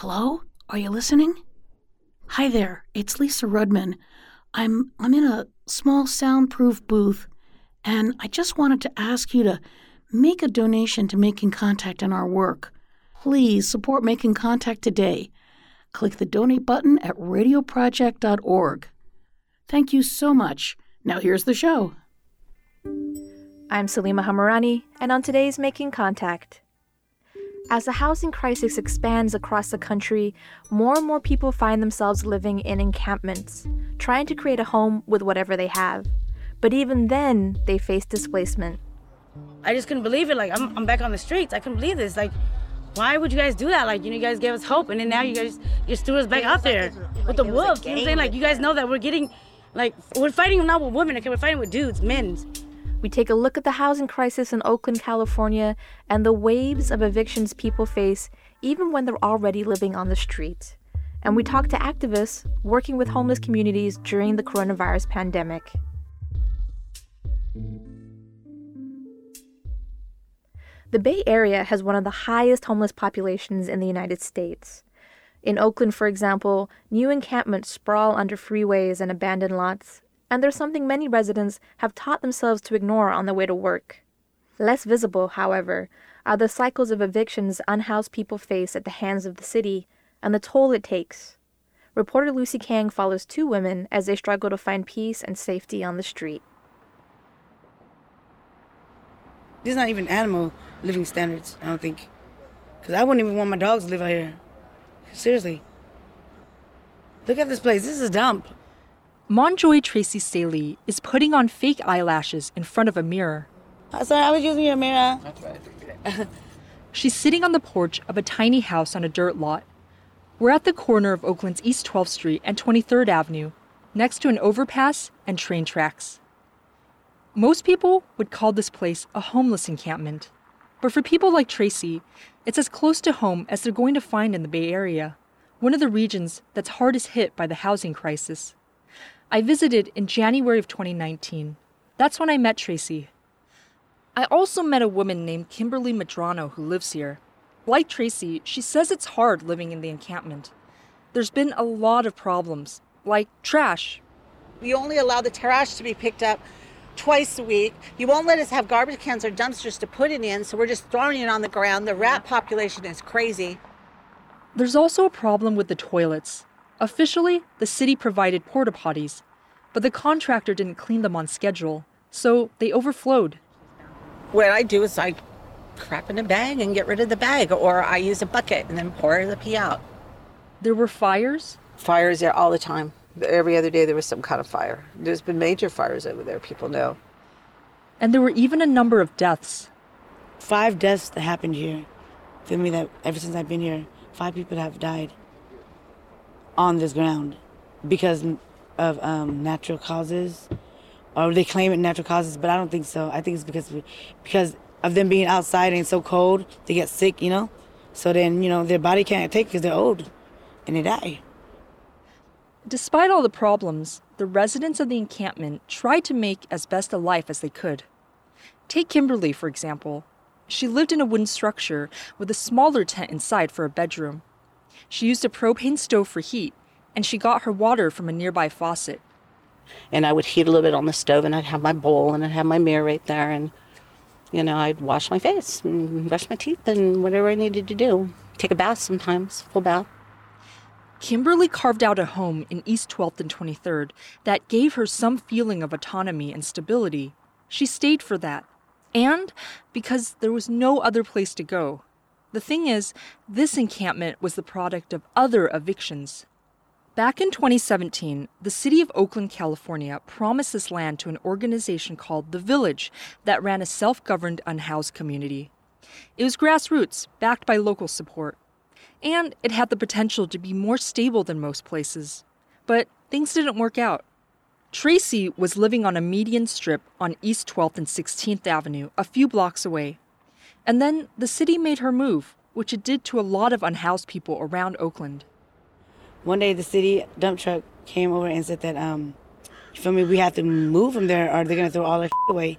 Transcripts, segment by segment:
Hello? Are you listening? Hi there, it's Lisa Rudman. I'm I'm in a small soundproof booth and I just wanted to ask you to make a donation to Making Contact in our work. Please support Making Contact today. Click the donate button at radioproject.org. Thank you so much. Now here's the show. I'm Salima Hamirani, and on today's Making Contact. As the housing crisis expands across the country, more and more people find themselves living in encampments, trying to create a home with whatever they have. But even then, they face displacement. I just couldn't believe it. Like, I'm, I'm back on the streets. I couldn't believe this. Like, why would you guys do that? Like, you know, you guys gave us hope, and then now you guys just threw us back out there with the wolves. You know what I'm saying? Like, you guys know that we're getting, like, we're fighting not with women, okay? We're fighting with dudes, men. We take a look at the housing crisis in Oakland, California, and the waves of evictions people face even when they're already living on the street. And we talk to activists working with homeless communities during the coronavirus pandemic. The Bay Area has one of the highest homeless populations in the United States. In Oakland, for example, new encampments sprawl under freeways and abandoned lots, and there's something many residents have taught themselves to ignore on the way to work. Less visible, however, are the cycles of evictions unhoused people face at the hands of the city and the toll it takes. Reporter Lucy Kang follows two women as they struggle to find peace and safety on the street. These are not even animal living standards, I don't think. Because I wouldn't even want my dogs to live out here. Seriously. Look at this place. This is a dump. Monjoy Tracy Staley is putting on fake eyelashes in front of a mirror. Uh, sorry, I was using your mirror. She's sitting on the porch of a tiny house on a dirt lot. We're at the corner of Oakland's East 12th Street and 23rd Avenue, next to an overpass and train tracks. Most people would call this place a homeless encampment. But for people like Tracy, it's as close to home as they're going to find in the Bay Area, one of the regions that's hardest hit by the housing crisis. I visited in January of 2019. That's when I met Tracy. I also met a woman named Kimberly Medrano who lives here. Like Tracy, she says it's hard living in the encampment. There's been a lot of problems, like trash. We only allow the trash to be picked up twice a week. You won't let us have garbage cans or dumpsters to put it in, so we're just throwing it on the ground. The rat population is crazy. There's also a problem with the toilets. Officially, the city provided porta potties, but the contractor didn't clean them on schedule, so they overflowed. What I do is I crap in a bag and get rid of the bag, or I use a bucket and then pour the pee out. There were fires? Fires there all the time. Every other day there was some kind of fire. There's been major fires over there, people know. And there were even a number of deaths. Five deaths that happened here. Feel me that ever since I've been here, five people have died on this ground because of um, natural causes, or they claim it natural causes, but I don't think so. I think it's because because of them being outside and it's so cold, they get sick, you know. So then you know their body can't take because they're old, and they die. Despite all the problems, the residents of the encampment tried to make as best a life as they could. Take Kimberly, for example. She lived in a wooden structure with a smaller tent inside for a bedroom. She used a propane stove for heat, and she got her water from a nearby faucet. And I would heat a little bit on the stove, and I'd have my bowl, and I'd have my mirror right there, and you know, I'd wash my face and brush my teeth and whatever I needed to do. Take a bath sometimes, full bath. Kimberly carved out a home in East 12th and 23rd that gave her some feeling of autonomy and stability. She stayed for that. And because there was no other place to go. The thing is, this encampment was the product of other evictions. Back in 2017, the city of Oakland, California promised this land to an organization called The Village that ran a self governed unhoused community. It was grassroots, backed by local support. And it had the potential to be more stable than most places. But things didn't work out. Tracy was living on a median strip on East 12th and 16th Avenue, a few blocks away. And then the city made her move, which it did to a lot of unhoused people around Oakland. One day, the city dump truck came over and said that, um, you feel me, we have to move from there or they're gonna throw all our shit away.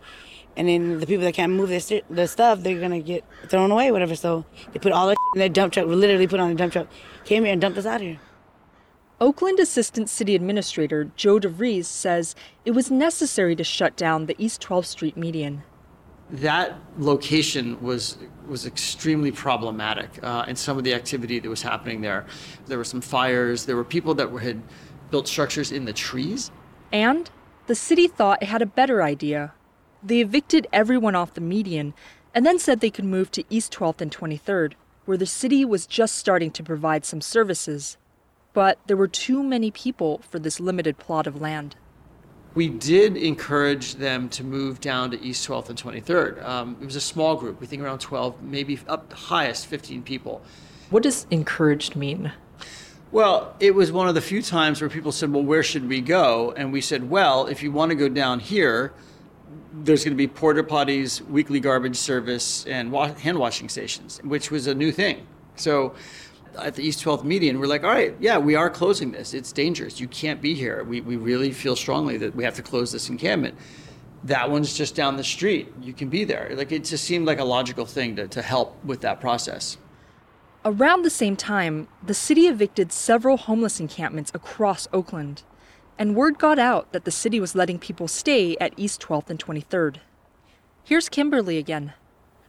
and then the people that can't move their st- the stuff, they're gonna get thrown away, whatever. So they put all their the in their dump truck. We literally put on a dump truck, came here and dumped us out here. Oakland Assistant City Administrator Joe DeVries says it was necessary to shut down the East 12th Street median. That location was was extremely problematic, uh, and some of the activity that was happening there. There were some fires. There were people that were, had built structures in the trees. And the city thought it had a better idea. They evicted everyone off the median and then said they could move to East 12th and 23rd, where the city was just starting to provide some services. But there were too many people for this limited plot of land. We did encourage them to move down to East 12th and 23rd. Um, it was a small group, we think around 12, maybe up highest 15 people. What does encouraged mean? Well, it was one of the few times where people said, Well, where should we go? And we said, Well, if you want to go down here, there's going to be porta potties, weekly garbage service, and hand washing stations, which was a new thing. So at the East 12th median, we're like, all right, yeah, we are closing this. It's dangerous. You can't be here. We, we really feel strongly that we have to close this encampment. That one's just down the street. You can be there. Like it just seemed like a logical thing to, to help with that process. Around the same time, the city evicted several homeless encampments across Oakland, and word got out that the city was letting people stay at East 12th and 23rd. Here's Kimberly again.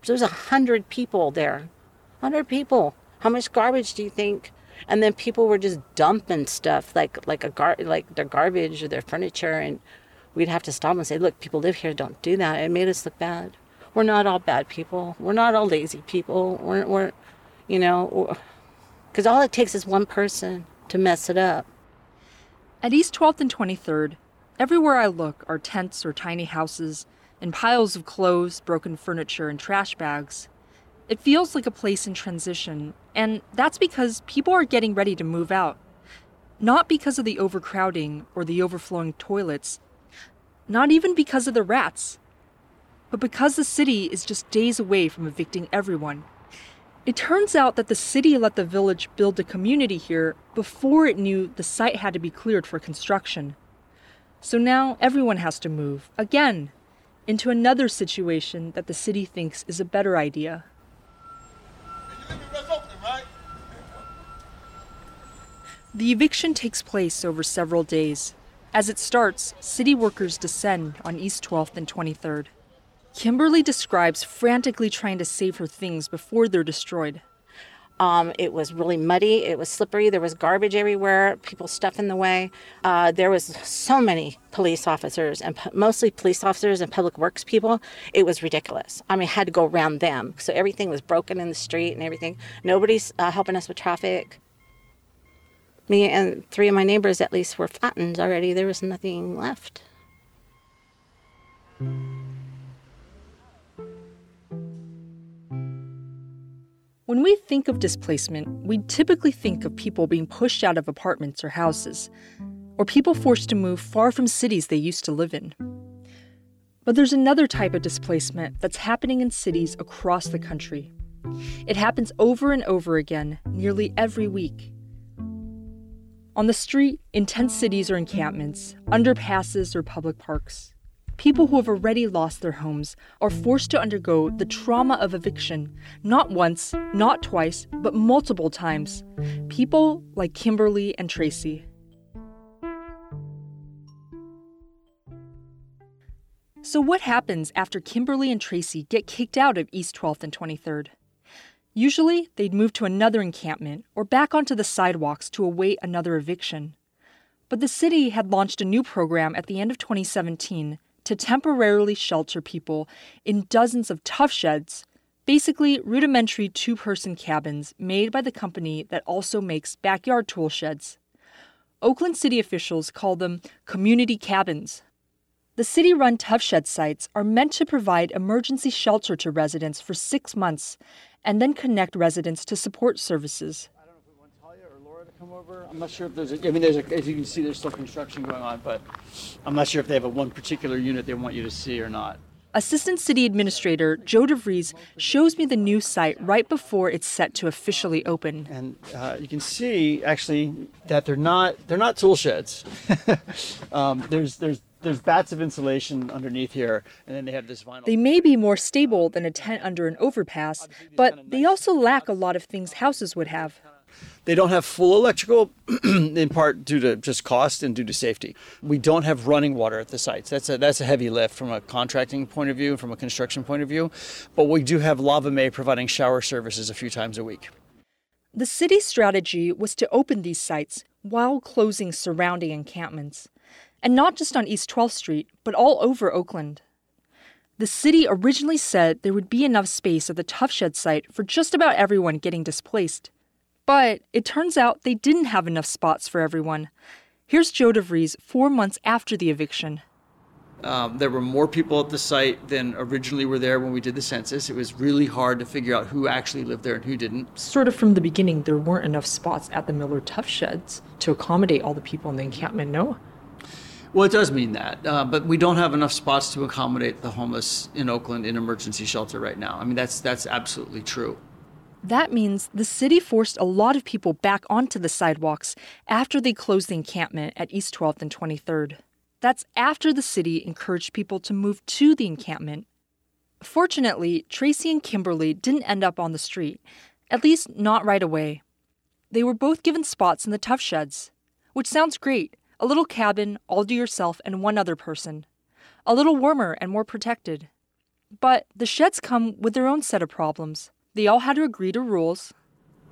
There's a hundred people there. Hundred people. How much garbage do you think? And then people were just dumping stuff like like a gar like their garbage or their furniture, and we'd have to stop and say, "Look, people live here. Don't do that." It made us look bad. We're not all bad people. We're not all lazy people. We're we're, you know, because all it takes is one person to mess it up. At East 12th and 23rd, everywhere I look are tents or tiny houses and piles of clothes, broken furniture, and trash bags. It feels like a place in transition, and that's because people are getting ready to move out. Not because of the overcrowding or the overflowing toilets, not even because of the rats, but because the city is just days away from evicting everyone. It turns out that the city let the village build a community here before it knew the site had to be cleared for construction. So now everyone has to move, again, into another situation that the city thinks is a better idea. The eviction takes place over several days. As it starts, city workers descend on East 12th and 23rd. Kimberly describes frantically trying to save her things before they're destroyed. Um, it was really muddy. It was slippery. There was garbage everywhere. People stuff in the way. Uh, there was so many police officers and mostly police officers and public works people. It was ridiculous. I mean, I had to go around them. So everything was broken in the street and everything. Nobody's uh, helping us with traffic. Me and three of my neighbors, at least, were flattened already. There was nothing left. When we think of displacement, we typically think of people being pushed out of apartments or houses, or people forced to move far from cities they used to live in. But there's another type of displacement that's happening in cities across the country. It happens over and over again, nearly every week. On the street, in tent cities or encampments, underpasses or public parks, people who have already lost their homes are forced to undergo the trauma of eviction, not once, not twice, but multiple times. People like Kimberly and Tracy. So, what happens after Kimberly and Tracy get kicked out of East 12th and 23rd? Usually, they'd move to another encampment or back onto the sidewalks to await another eviction. But the city had launched a new program at the end of 2017 to temporarily shelter people in dozens of Tuff Sheds, basically rudimentary two person cabins made by the company that also makes backyard tool sheds. Oakland City officials call them community cabins. The city run Tuff Shed sites are meant to provide emergency shelter to residents for six months and then connect residents to support services. I don't know if we want Talia or Laura to come over. I'm not sure if there's. A, I mean, there's. A, as you can see, there's still construction going on, but I'm not sure if they have a one particular unit they want you to see or not. Assistant City Administrator Joe DeVries shows me the new site right before it's set to officially open. And uh, you can see actually that they're not they're not tool sheds. um, there's there's There's bats of insulation underneath here, and then they have this vinyl. They may be more stable than a tent under an overpass, but they also lack a lot of things houses would have. They don't have full electrical, in part due to just cost and due to safety. We don't have running water at the sites. That's a, that's a heavy lift from a contracting point of view, from a construction point of view. But we do have Lava Mae providing shower services a few times a week. The city's strategy was to open these sites while closing surrounding encampments, and not just on East 12th Street, but all over Oakland. The city originally said there would be enough space at the Tuff Shed site for just about everyone getting displaced. But it turns out they didn't have enough spots for everyone. Here's Joe DeVries four months after the eviction. Um, there were more people at the site than originally were there when we did the census. It was really hard to figure out who actually lived there and who didn't. Sort of from the beginning, there weren't enough spots at the Miller Tuff Sheds to accommodate all the people in the encampment, no? Well, it does mean that, uh, but we don't have enough spots to accommodate the homeless in Oakland in emergency shelter right now. I mean, that's that's absolutely true. That means the city forced a lot of people back onto the sidewalks after they closed the encampment at East 12th and 23rd. That's after the city encouraged people to move to the encampment. Fortunately, Tracy and Kimberly didn't end up on the street, at least not right away. They were both given spots in the Tuff Sheds, which sounds great a little cabin, all to yourself and one other person. A little warmer and more protected. But the sheds come with their own set of problems. They all had to agree to rules.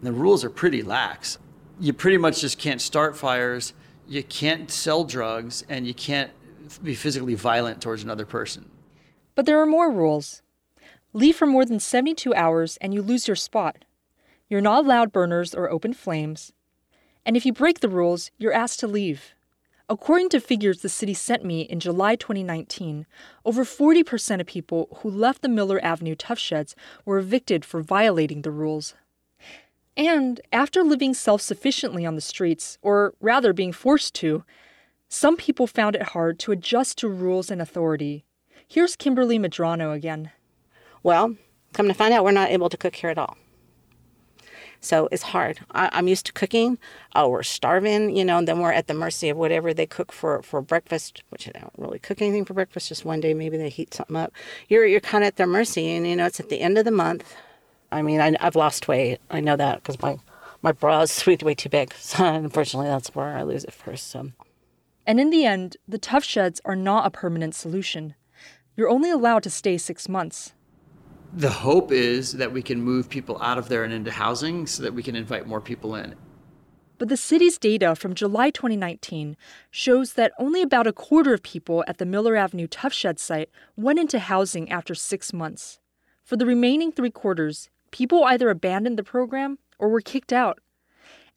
The rules are pretty lax. You pretty much just can't start fires, you can't sell drugs, and you can't be physically violent towards another person. But there are more rules. Leave for more than 72 hours and you lose your spot. You're not allowed burners or open flames. And if you break the rules, you're asked to leave. According to figures the city sent me in July 2019, over 40% of people who left the Miller Avenue Tuff Sheds were evicted for violating the rules. And after living self sufficiently on the streets, or rather being forced to, some people found it hard to adjust to rules and authority. Here's Kimberly Medrano again. Well, come to find out, we're not able to cook here at all. So it's hard. I, am used to cooking. Oh, we're starving, you know, and then we're at the mercy of whatever they cook for, for breakfast, which I don't really cook anything for breakfast. Just one day, maybe they heat something up. You're, you're kind of at their mercy. And, you know, it's at the end of the month. I mean, I, have lost weight. I know that because my, my bra is way too big. So unfortunately, that's where I lose it first. So. And in the end, the Tuff Sheds are not a permanent solution. You're only allowed to stay six months the hope is that we can move people out of there and into housing so that we can invite more people in. But the city's data from July 2019 shows that only about a quarter of people at the Miller Avenue Tuff Shed site went into housing after six months. For the remaining three quarters, people either abandoned the program or were kicked out.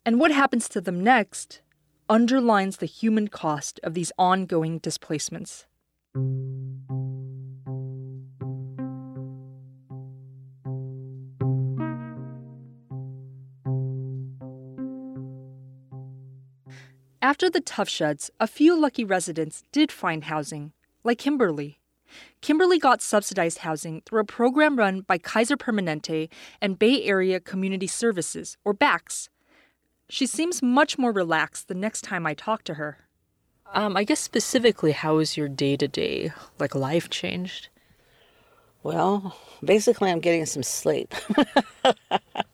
And what happens to them next underlines the human cost of these ongoing displacements. After the Tuff Sheds, a few lucky residents did find housing, like Kimberly. Kimberly got subsidized housing through a program run by Kaiser Permanente and Bay Area Community Services, or BACS. She seems much more relaxed the next time I talk to her. Um, I guess specifically, how is your day to day, like life changed? Well, basically, I'm getting some sleep.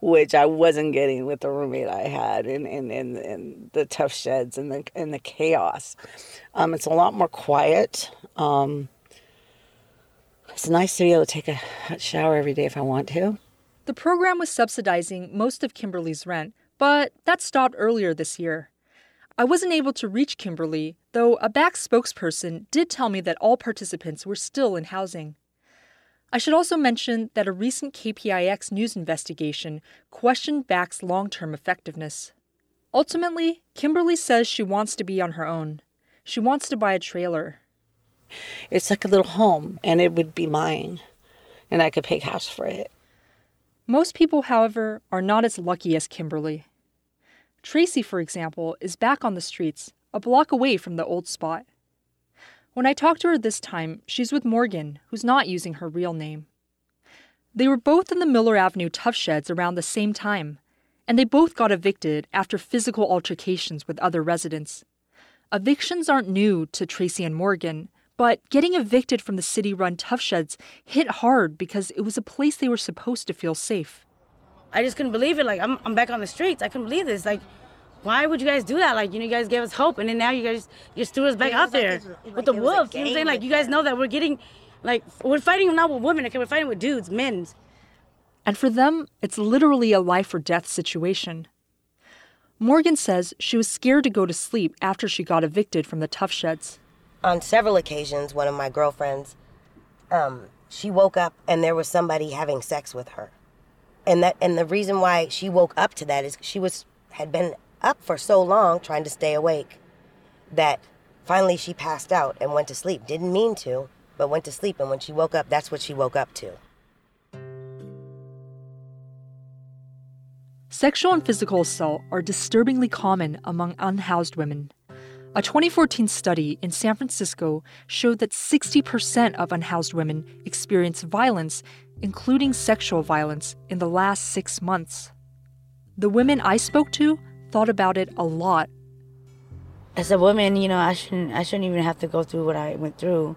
which I wasn't getting with the roommate I had in, in, in, in the Tuff Sheds and the, and the chaos. Um, it's a lot more quiet. Um, it's nice to be able to take a hot shower every day if I want to. The program was subsidizing most of Kimberly's rent, but that stopped earlier this year. I wasn't able to reach Kimberly, though a BACS spokesperson did tell me that all participants were still in housing. I should also mention that a recent KPIX news investigation questioned BACS's long term effectiveness. Ultimately, Kimberly says she wants to be on her own. She wants to buy a trailer. It's like a little home, and it would be mine, and I could pay cash for it. Most people, however, are not as lucky as Kimberly. Tracy, for example, is back on the streets, a block away from the old spot. When I talked to her this time, she's with Morgan, who's not using her real name. They were both in the Miller Avenue Tuff Sheds around the same time, and they both got evicted after physical altercations with other residents. Evictions aren't new to Tracy and Morgan, but getting evicted from the city run Tuff Sheds hit hard because it was a place they were supposed to feel safe. I just couldn't believe it. Like, I'm, I'm back on the streets. I couldn't believe this. Like, why would you guys do that? Like, you know, you guys gave us hope, and then now you guys just threw us back out there with the wolves. You know what I'm saying? Like, you guys know that we're getting, like, we're fighting not with women, okay? We're fighting with dudes, men. And for them, it's literally a life or death situation. Morgan says she was scared to go to sleep after she got evicted from the Tuff Sheds. On several occasions, one of my girlfriends, um, she woke up and there was somebody having sex with her. And that and the reason why she woke up to that is she was had been up for so long trying to stay awake that finally she passed out and went to sleep. Didn't mean to, but went to sleep and when she woke up, that's what she woke up to. Sexual and physical assault are disturbingly common among unhoused women. A 2014 study in San Francisco showed that 60% of unhoused women experience violence, including sexual violence, in the last six months. The women I spoke to thought about it a lot. As a woman, you know, I shouldn't I shouldn't even have to go through what I went through.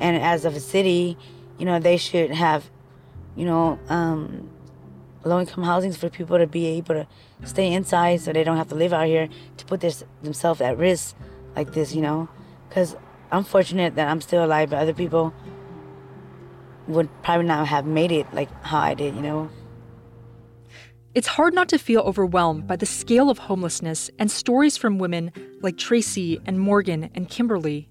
And as of a city, you know, they should have, you know, um, low income housings for people to be able to stay inside so they don't have to live out here to put this, themselves at risk like this, you know. Because I'm fortunate that I'm still alive, but other people would probably not have made it like how I did, you know. It's hard not to feel overwhelmed by the scale of homelessness and stories from women like Tracy and Morgan and Kimberly.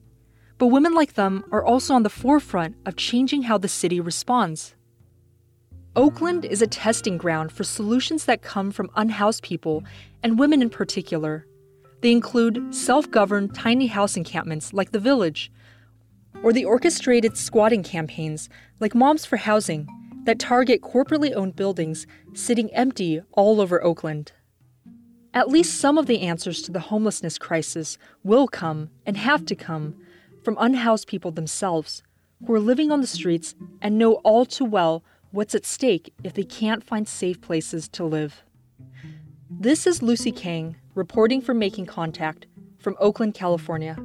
But women like them are also on the forefront of changing how the city responds. Oakland is a testing ground for solutions that come from unhoused people and women in particular. They include self governed tiny house encampments like The Village, or the orchestrated squatting campaigns like Moms for Housing that target corporately owned buildings sitting empty all over Oakland. At least some of the answers to the homelessness crisis will come and have to come from unhoused people themselves who are living on the streets and know all too well what's at stake if they can't find safe places to live. This is Lucy Kang reporting for Making Contact from Oakland, California.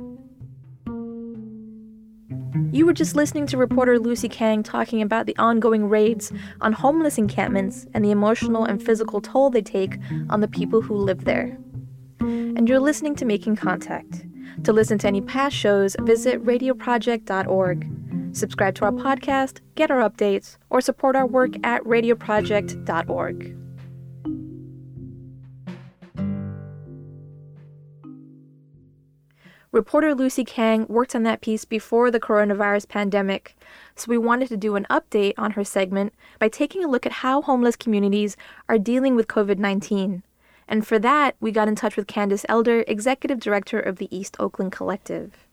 You were just listening to reporter Lucy Kang talking about the ongoing raids on homeless encampments and the emotional and physical toll they take on the people who live there. And you're listening to Making Contact. To listen to any past shows, visit radioproject.org. Subscribe to our podcast, get our updates, or support our work at radioproject.org. Reporter Lucy Kang worked on that piece before the coronavirus pandemic, so we wanted to do an update on her segment by taking a look at how homeless communities are dealing with COVID 19. And for that, we got in touch with Candace Elder, Executive Director of the East Oakland Collective.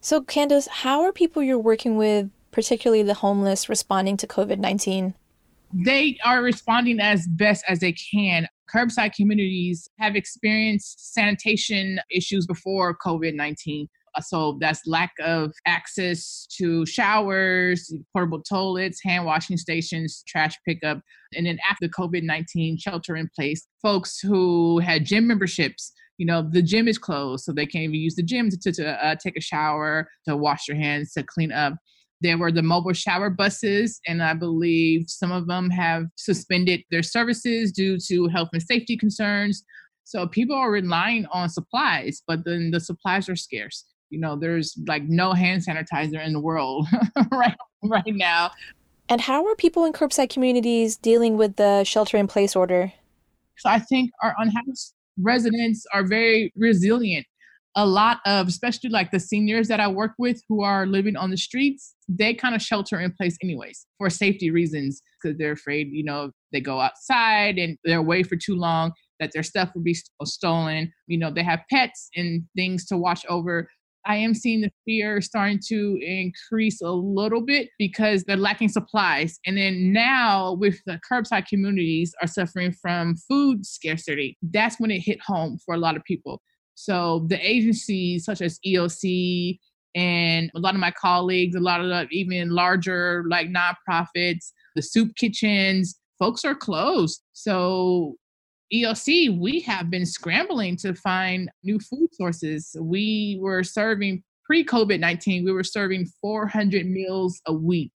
So, Candace, how are people you're working with, particularly the homeless, responding to COVID 19? They are responding as best as they can. Curbside communities have experienced sanitation issues before COVID 19. So that's lack of access to showers, portable toilets, hand washing stations, trash pickup. And then after COVID 19 shelter in place, folks who had gym memberships you know the gym is closed so they can't even use the gym to, to uh, take a shower to wash their hands to clean up there were the mobile shower buses and i believe some of them have suspended their services due to health and safety concerns. So people are relying on supplies but then the supplies are scarce. You know there's like no hand sanitizer in the world right right now. And how are people in curbside communities dealing with the shelter in place order? So i think our unhoused residents are very resilient. A lot of, especially like the seniors that I work with who are living on the streets, they kind of shelter in place anyways for safety reasons because they're afraid, you know, they go outside and they're away for too long that their stuff will be uh, stolen. You know, they have pets and things to watch over. I am seeing the fear starting to increase a little bit because they're lacking supplies. And then now, with the curbside communities are suffering from food scarcity, that's when it hit home for a lot of people. So the agencies such as EOC and a lot of my colleagues, a lot of the even larger like nonprofits, the soup kitchens, folks are closed. So EOC, we have been scrambling to find new food sources. We were serving pre COVID 19, we were serving 400 meals a week,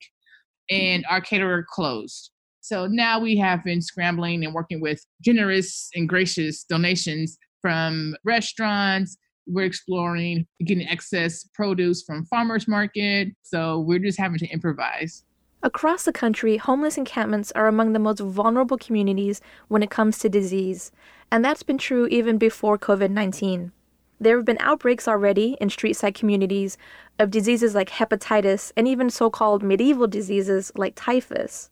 and our caterer closed. So now we have been scrambling and working with generous and gracious donations from restaurants. We're exploring getting excess produce from farmers market. So we're just having to improvise. Across the country, homeless encampments are among the most vulnerable communities when it comes to disease, and that's been true even before COVID 19. There have been outbreaks already in street side communities of diseases like hepatitis and even so called medieval diseases like typhus.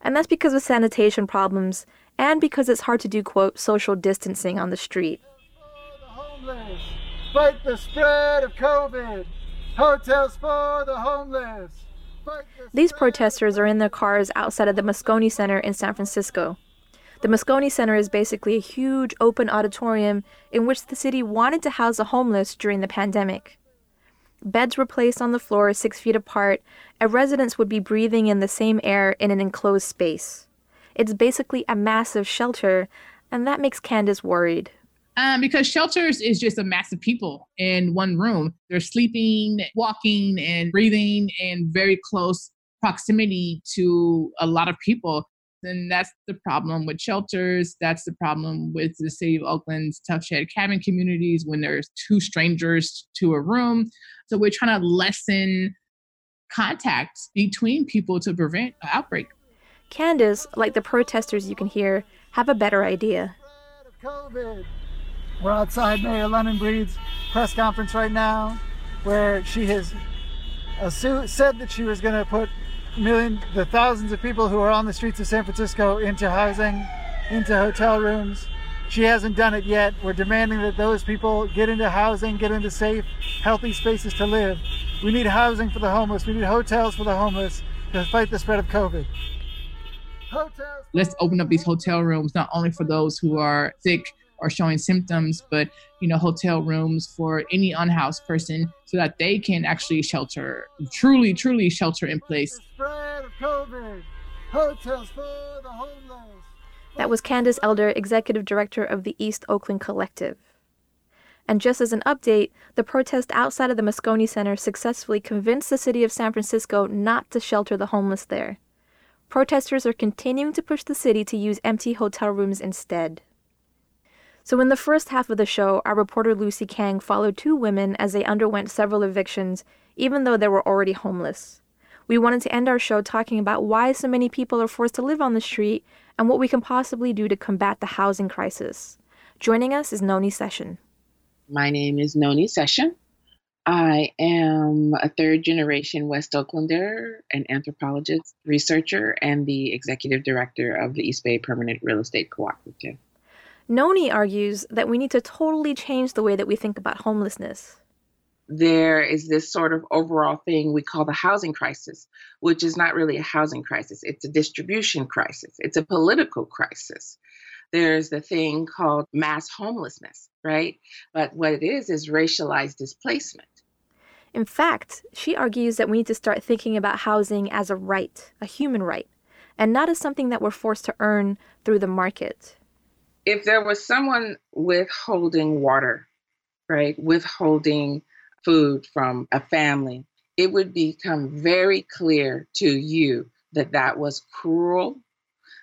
And that's because of sanitation problems and because it's hard to do, quote, social distancing on the street. Fight the spread of COVID. Hotels for the homeless. The These protesters are in their cars outside of the Moscone Center in San Francisco. The Moscone Center is basically a huge open auditorium in which the city wanted to house the homeless during the pandemic. Beds were placed on the floor six feet apart, and residents would be breathing in the same air in an enclosed space. It's basically a massive shelter, and that makes Candace worried. Um, because shelters is just a mass of people in one room. They're sleeping, walking, and breathing in very close proximity to a lot of people. And that's the problem with shelters. That's the problem with the city of Oakland's Tuff Shed cabin communities when there's two strangers to a room. So we're trying to lessen contact between people to prevent outbreak. Candace, like the protesters you can hear, have a better idea. We're outside Mayor London Breed's press conference right now, where she has assumed, said that she was going to put the thousands of people who are on the streets of San Francisco into housing, into hotel rooms. She hasn't done it yet. We're demanding that those people get into housing, get into safe, healthy spaces to live. We need housing for the homeless. We need hotels for the homeless to fight the spread of COVID. Hotels Let's open up these hotel rooms not only for those who are sick or showing symptoms, but you know, hotel rooms for any unhoused person so that they can actually shelter, truly, truly shelter in place. That was Candace Elder, Executive Director of the East Oakland Collective. And just as an update, the protest outside of the Moscone Center successfully convinced the city of San Francisco not to shelter the homeless there. Protesters are continuing to push the city to use empty hotel rooms instead. So, in the first half of the show, our reporter Lucy Kang followed two women as they underwent several evictions, even though they were already homeless. We wanted to end our show talking about why so many people are forced to live on the street and what we can possibly do to combat the housing crisis. Joining us is Noni Session. My name is Noni Session. I am a third generation West Oaklander, an anthropologist, researcher, and the executive director of the East Bay Permanent Real Estate Cooperative. Noni argues that we need to totally change the way that we think about homelessness. There is this sort of overall thing we call the housing crisis, which is not really a housing crisis, it's a distribution crisis, it's a political crisis. There's the thing called mass homelessness, right? But what it is is racialized displacement. In fact, she argues that we need to start thinking about housing as a right, a human right, and not as something that we're forced to earn through the market if there was someone withholding water, right, withholding food from a family, it would become very clear to you that that was cruel,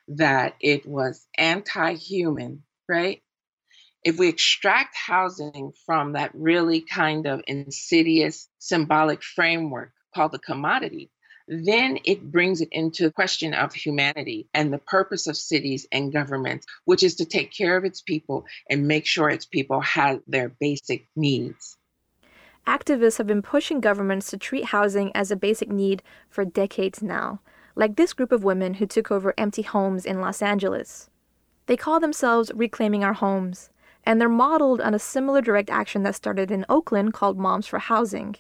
that it was anti human, right? If we extract housing from that really kind of insidious symbolic framework called the commodity, then it brings it into the question of humanity and the purpose of cities and governments, which is to take care of its people and make sure its people have their basic needs. Activists have been pushing governments to treat housing as a basic need for decades now, like this group of women who took over empty homes in Los Angeles. They call themselves Reclaiming Our Homes, and they're modeled on a similar direct action that started in Oakland called Moms for Housing.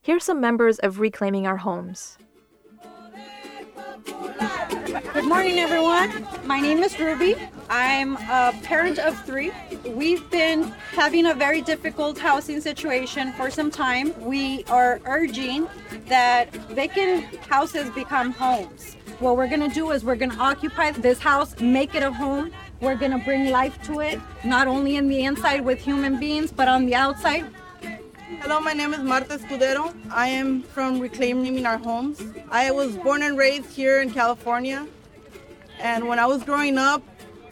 Here's some members of Reclaiming Our Homes. Good morning, everyone. My name is Ruby. I'm a parent of three. We've been having a very difficult housing situation for some time. We are urging that vacant houses become homes. What we're going to do is we're going to occupy this house, make it a home We're going to bring life to it, not only in the inside with human beings, but on the outside. Hello, my name is Marta Escudero. I am from Reclaiming Our Homes. I was born and raised here in California. And when I was growing up,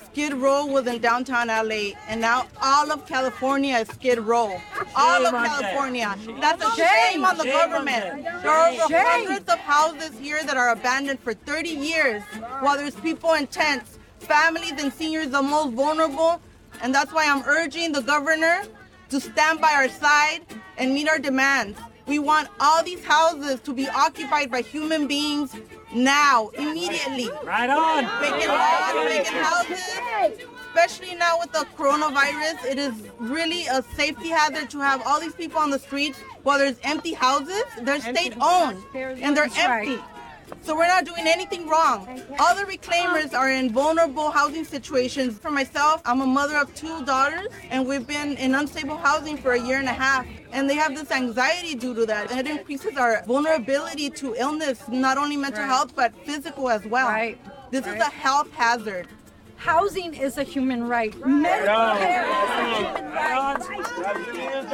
Skid Row was in downtown LA, and now all of California is Skid Row. All of California. That's a shame on the government. There are over hundreds of houses here that are abandoned for 30 years, while there's people in tents, families and seniors the most vulnerable. And that's why I'm urging the governor to stand by our side and meet our demands. We want all these houses to be occupied by human beings now, immediately. Right on. Vacant lots, vacant houses. Especially now with the coronavirus, it is really a safety hazard to have all these people on the streets while there's empty houses. They're state owned and they're empty. So we're not doing anything wrong. Other reclaimers are in vulnerable housing situations. For myself, I'm a mother of two daughters, and we've been in unstable housing for a year and a half. And they have this anxiety due to that. And it increases our vulnerability to illness, not only mental Right. health, but physical as well. Right. This Right. is a health hazard. Housing is a human right. Medical on. care is a Right human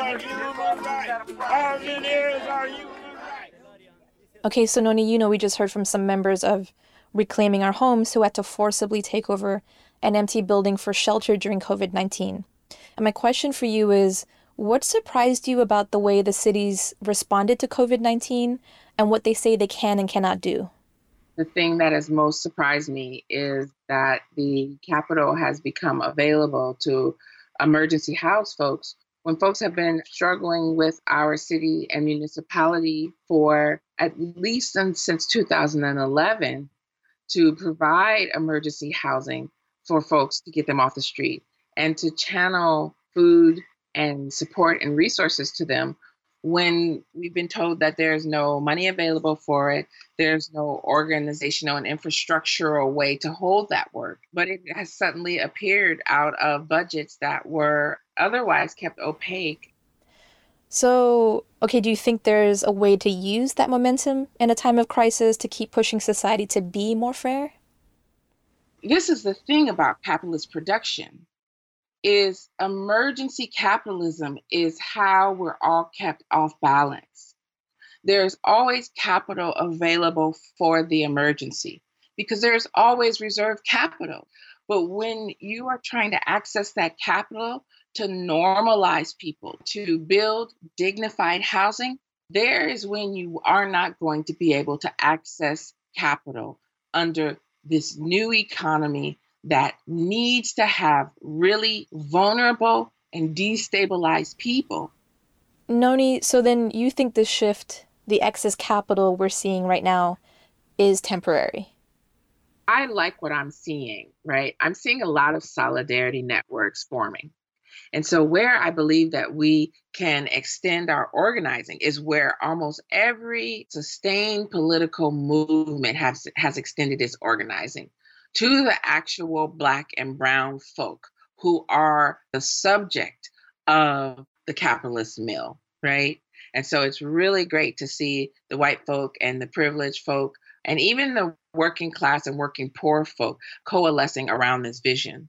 right. Okay, so Noni, you know, we just heard from some members of Reclaiming Our Homes who had to forcibly take over an empty building for shelter during COVID 19. And my question for you is what surprised you about the way the cities responded to COVID 19 and what they say they can and cannot do? The thing that has most surprised me is that the capital has become available to emergency house folks when folks have been struggling with our city and municipality for at least since, since 2011 to provide emergency housing for folks to get them off the street and to channel food and support and resources to them when we've been told that there's no money available for it, there's no organizational and infrastructural way to hold that work. But it has suddenly appeared out of budgets that were otherwise kept opaque. So, okay, do you think there's a way to use that momentum in a time of crisis to keep pushing society to be more fair? This is the thing about capitalist production is emergency capitalism is how we're all kept off balance. There's always capital available for the emergency because there's always reserved capital. But when you are trying to access that capital to normalize people, to build dignified housing, there is when you are not going to be able to access capital under this new economy that needs to have really vulnerable and destabilized people. Noni, so then you think the shift, the excess capital we're seeing right now, is temporary? I like what I'm seeing, right? I'm seeing a lot of solidarity networks forming. And so, where I believe that we can extend our organizing is where almost every sustained political movement has, has extended its organizing to the actual Black and Brown folk who are the subject of the capitalist mill, right? And so it's really great to see the white folk and the privileged folk and even the working class and working poor folk coalescing around this vision.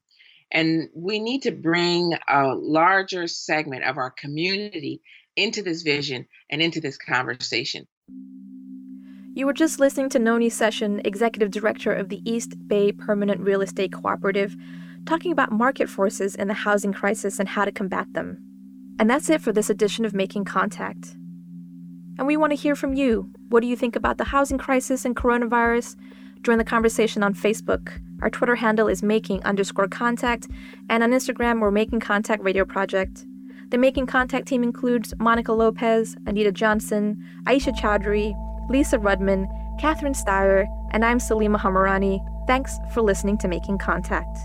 And we need to bring a larger segment of our community into this vision and into this conversation. You were just listening to Noni Session, Executive Director of the East Bay Permanent Real Estate Cooperative, talking about market forces in the housing crisis and how to combat them. And that's it for this edition of Making Contact. And we want to hear from you. What do you think about the housing crisis and coronavirus? Join the conversation on Facebook. Our Twitter handle is making underscore contact, and on Instagram, we're Making Contact Radio Project. The Making Contact team includes Monica Lopez, Anita Johnson, Aisha Chowdhury, Lisa Rudman, Catherine Steyer, and I'm Salima Hamirani. Thanks for listening to Making Contact.